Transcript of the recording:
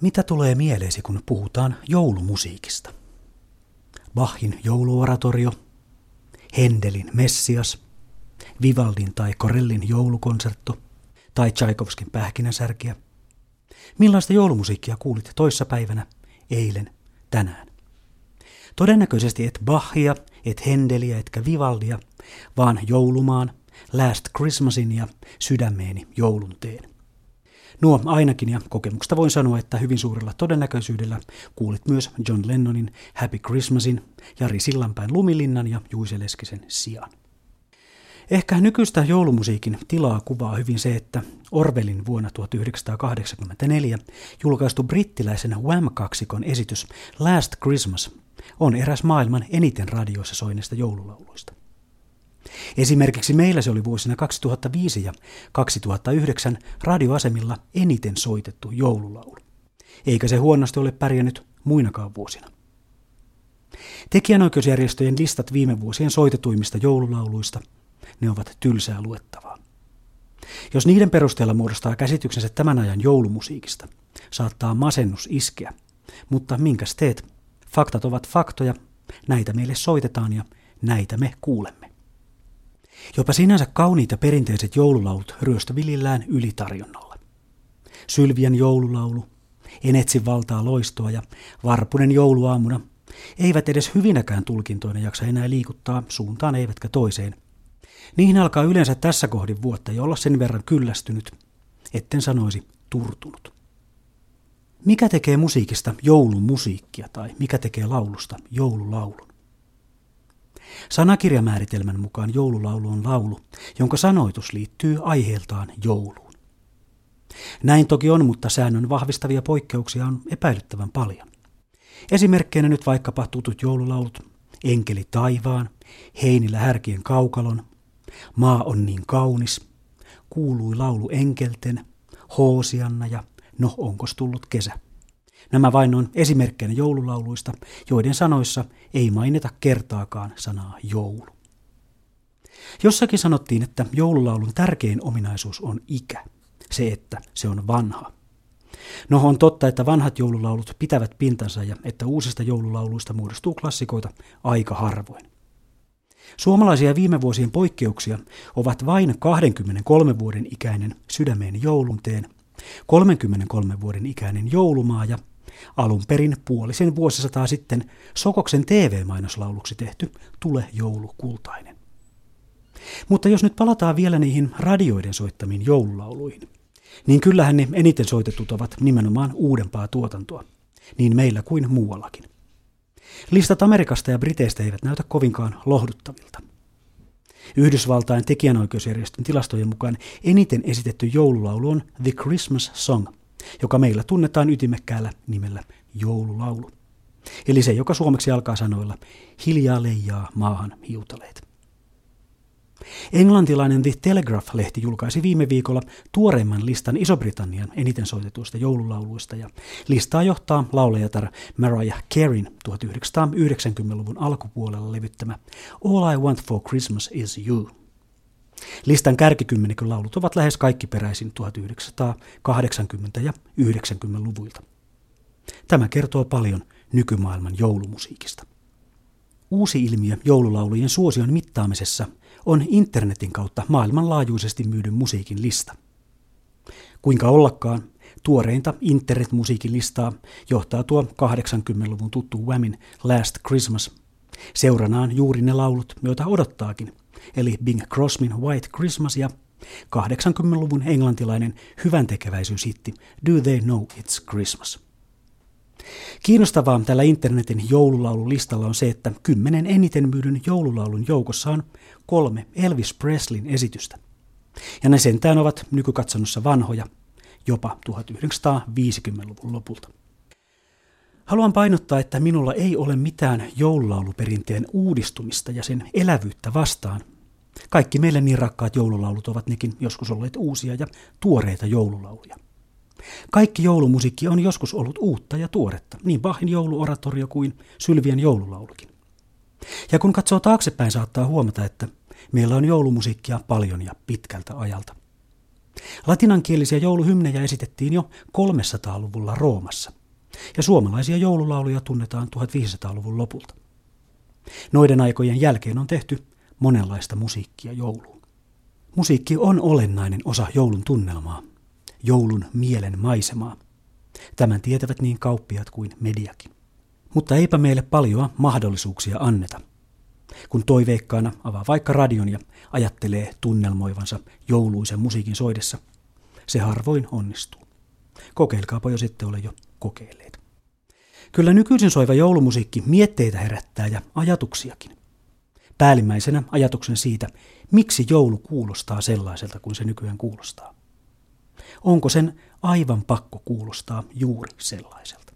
Mitä tulee mieleesi, kun puhutaan joulumusiikista? Bachin jouluoratorio, Hendelin Messias, Vivaldin tai Corellin joulukonsertto tai Tchaikovskin pähkinäsärkiä. Millaista joulumusiikkia kuulit toissapäivänä, eilen, tänään? Todennäköisesti et Bachia, et Hendeliä, etkä Vivaldia, vaan joulumaan, Last Christmasin ja sydämeeni joulun teen. Nuo ainakin ja kokemuksesta voin sanoa, että hyvin suurella todennäköisyydellä kuulit myös John Lennonin Happy Christmasin, Jari Sillanpäin Lumilinnan ja Juise Leskisen sijaan. Ehkä nykyistä joulumusiikin tilaa kuvaa hyvin se, että Orwellin vuonna 1984 julkaistu brittiläisen Wham-kaksikon esitys Last Christmas on eräs maailman eniten radioissa soineista joululauluista. Esimerkiksi meillä se oli vuosina 2005 ja 2009 radioasemilla eniten soitettu joululaulu. Eikä se huonosti ole pärjännyt muinakaan vuosina. Tekijänoikeusjärjestöjen listat viime vuosien soitetuimmista joululauluista, ne ovat tylsää luettavaa. Jos niiden perusteella muodostaa käsityksensä tämän ajan joulumusiikista, saattaa masennus iskeä. Mutta minkäs teet? Faktat ovat faktoja, näitä meille soitetaan ja näitä me kuulemme. Jopa sinänsä kauniit ja perinteiset joululaulut ryöstövillillään ylitarjonnalla. Sylvien joululaulu, Enetsin valtaa loistoa ja Varpunen jouluaamuna eivät edes hyvinäkään tulkintoina jaksa enää liikuttaa suuntaan eivätkä toiseen. Niihin alkaa yleensä tässä kohdin vuotta jo olla sen verran kyllästynyt, etten sanoisi turtunut. Mikä tekee musiikista joulun musiikkia tai mikä tekee laulusta joululaulun? Sanakirjamääritelmän mukaan joululaulu on laulu, jonka sanoitus liittyy aiheeltaan jouluun. Näin toki on, mutta säännön vahvistavia poikkeuksia on epäilyttävän paljon. Esimerkkeinä nyt vaikkapa tutut joululaulut Enkeli taivaan, Heinillä härkien kaukalon, Maa on niin kaunis, Kuului laulu enkelten, Hoosianna ja No onkos tullut kesä. Nämä vain on esimerkkeinä joululauluista, joiden sanoissa ei mainita kertaakaan sanaa joulu. Jossakin sanottiin, että joululaulun tärkein ominaisuus on ikä, se että se on vanha. No on totta, että vanhat joululaulut pitävät pintansa ja että uusista joululauluista muodostuu klassikoita aika harvoin. Suomalaisia viime vuosien poikkeuksia ovat vain 23 vuoden ikäinen Sydämeen joulunteen, 33 vuoden ikäinen joulumaa ja alun perin puolisen vuosisataa sitten Sokoksen TV-mainoslauluksi tehty Tule joulu kultainen. Mutta jos nyt palataan vielä niihin radioiden soittamiin joululauluihin, niin kyllähän ne eniten soitetut ovat nimenomaan uudempaa tuotantoa, niin meillä kuin muuallakin. Listat Amerikasta ja Briteistä eivät näytä kovinkaan lohduttavilta. Yhdysvaltain tekijänoikeusjärjestön tilastojen mukaan eniten esitetty joululaulu on The Christmas Song – joka meillä tunnetaan ytimekkäällä nimellä joululaulu. Eli se, joka suomeksi alkaa sanoilla hiljaa leijaa maahan hiutaleet. Englantilainen The Telegraph-lehti julkaisi viime viikolla tuoreimman listan Iso-Britannian eniten soitetuista joululauluista ja listaa johtaa laulajatar Mariah Careyn 1990-luvun alkupuolella levyttämä All I Want for Christmas is You – Listan kärkikymmenikön laulut ovat lähes kaikki peräisin 1980- ja 90-luvuilta. Tämä kertoo paljon nykymaailman joulumusiikista. Uusi ilmiö joululaulujen suosion mittaamisessa on internetin kautta maailmanlaajuisesti myydyn musiikin lista. Kuinka ollakaan, tuoreinta internetmusiikin listaa johtaa tuo 80-luvun tuttu Whamin Last Christmas. Seuranaan juuri ne laulut, joita odottaakin – eli Bing Crosbyn White Christmas ja 80-luvun englantilainen hyvän tekeväisyyshitti Do They Know It's Christmas. Kiinnostavaa tällä internetin joululaululistalla on se, että kymmenen eniten myydyn joululaulun joukossa on kolme Elvis Preslin esitystä. Ja ne sentään ovat nykykatsannossa vanhoja, jopa 1950-luvun lopulta. Haluan painottaa, että minulla ei ole mitään joululauluperinteen uudistumista ja sen elävyyttä vastaan, kaikki meille niin rakkaat joululaulut ovat nekin joskus olleet uusia ja tuoreita joululauluja. Kaikki joulumusiikki on joskus ollut uutta ja tuoretta, niin Bachin jouluoratorio kuin Sylvien joululaulukin. Ja kun katsoo taaksepäin, saattaa huomata, että meillä on joulumusiikkia paljon ja pitkältä ajalta. Latinankielisiä jouluhymnejä esitettiin jo 300-luvulla Roomassa, ja suomalaisia joululauluja tunnetaan 1500-luvun lopulta. Noiden aikojen jälkeen on tehty monenlaista musiikkia jouluun. Musiikki on olennainen osa joulun tunnelmaa, joulun mielen maisemaa. Tämän tietävät niin kauppiat kuin mediakin. Mutta eipä meille paljoa mahdollisuuksia anneta. Kun toiveikkaana avaa vaikka radion ja ajattelee tunnelmoivansa jouluisen musiikin soidessa, se harvoin onnistuu. Kokeilkaapa jo sitten ole jo kokeilleet. Kyllä nykyisin soiva joulumusiikki mietteitä herättää ja ajatuksiakin. Päällimmäisenä ajatuksen siitä, miksi joulu kuulostaa sellaiselta kuin se nykyään kuulostaa. Onko sen aivan pakko kuulostaa juuri sellaiselta?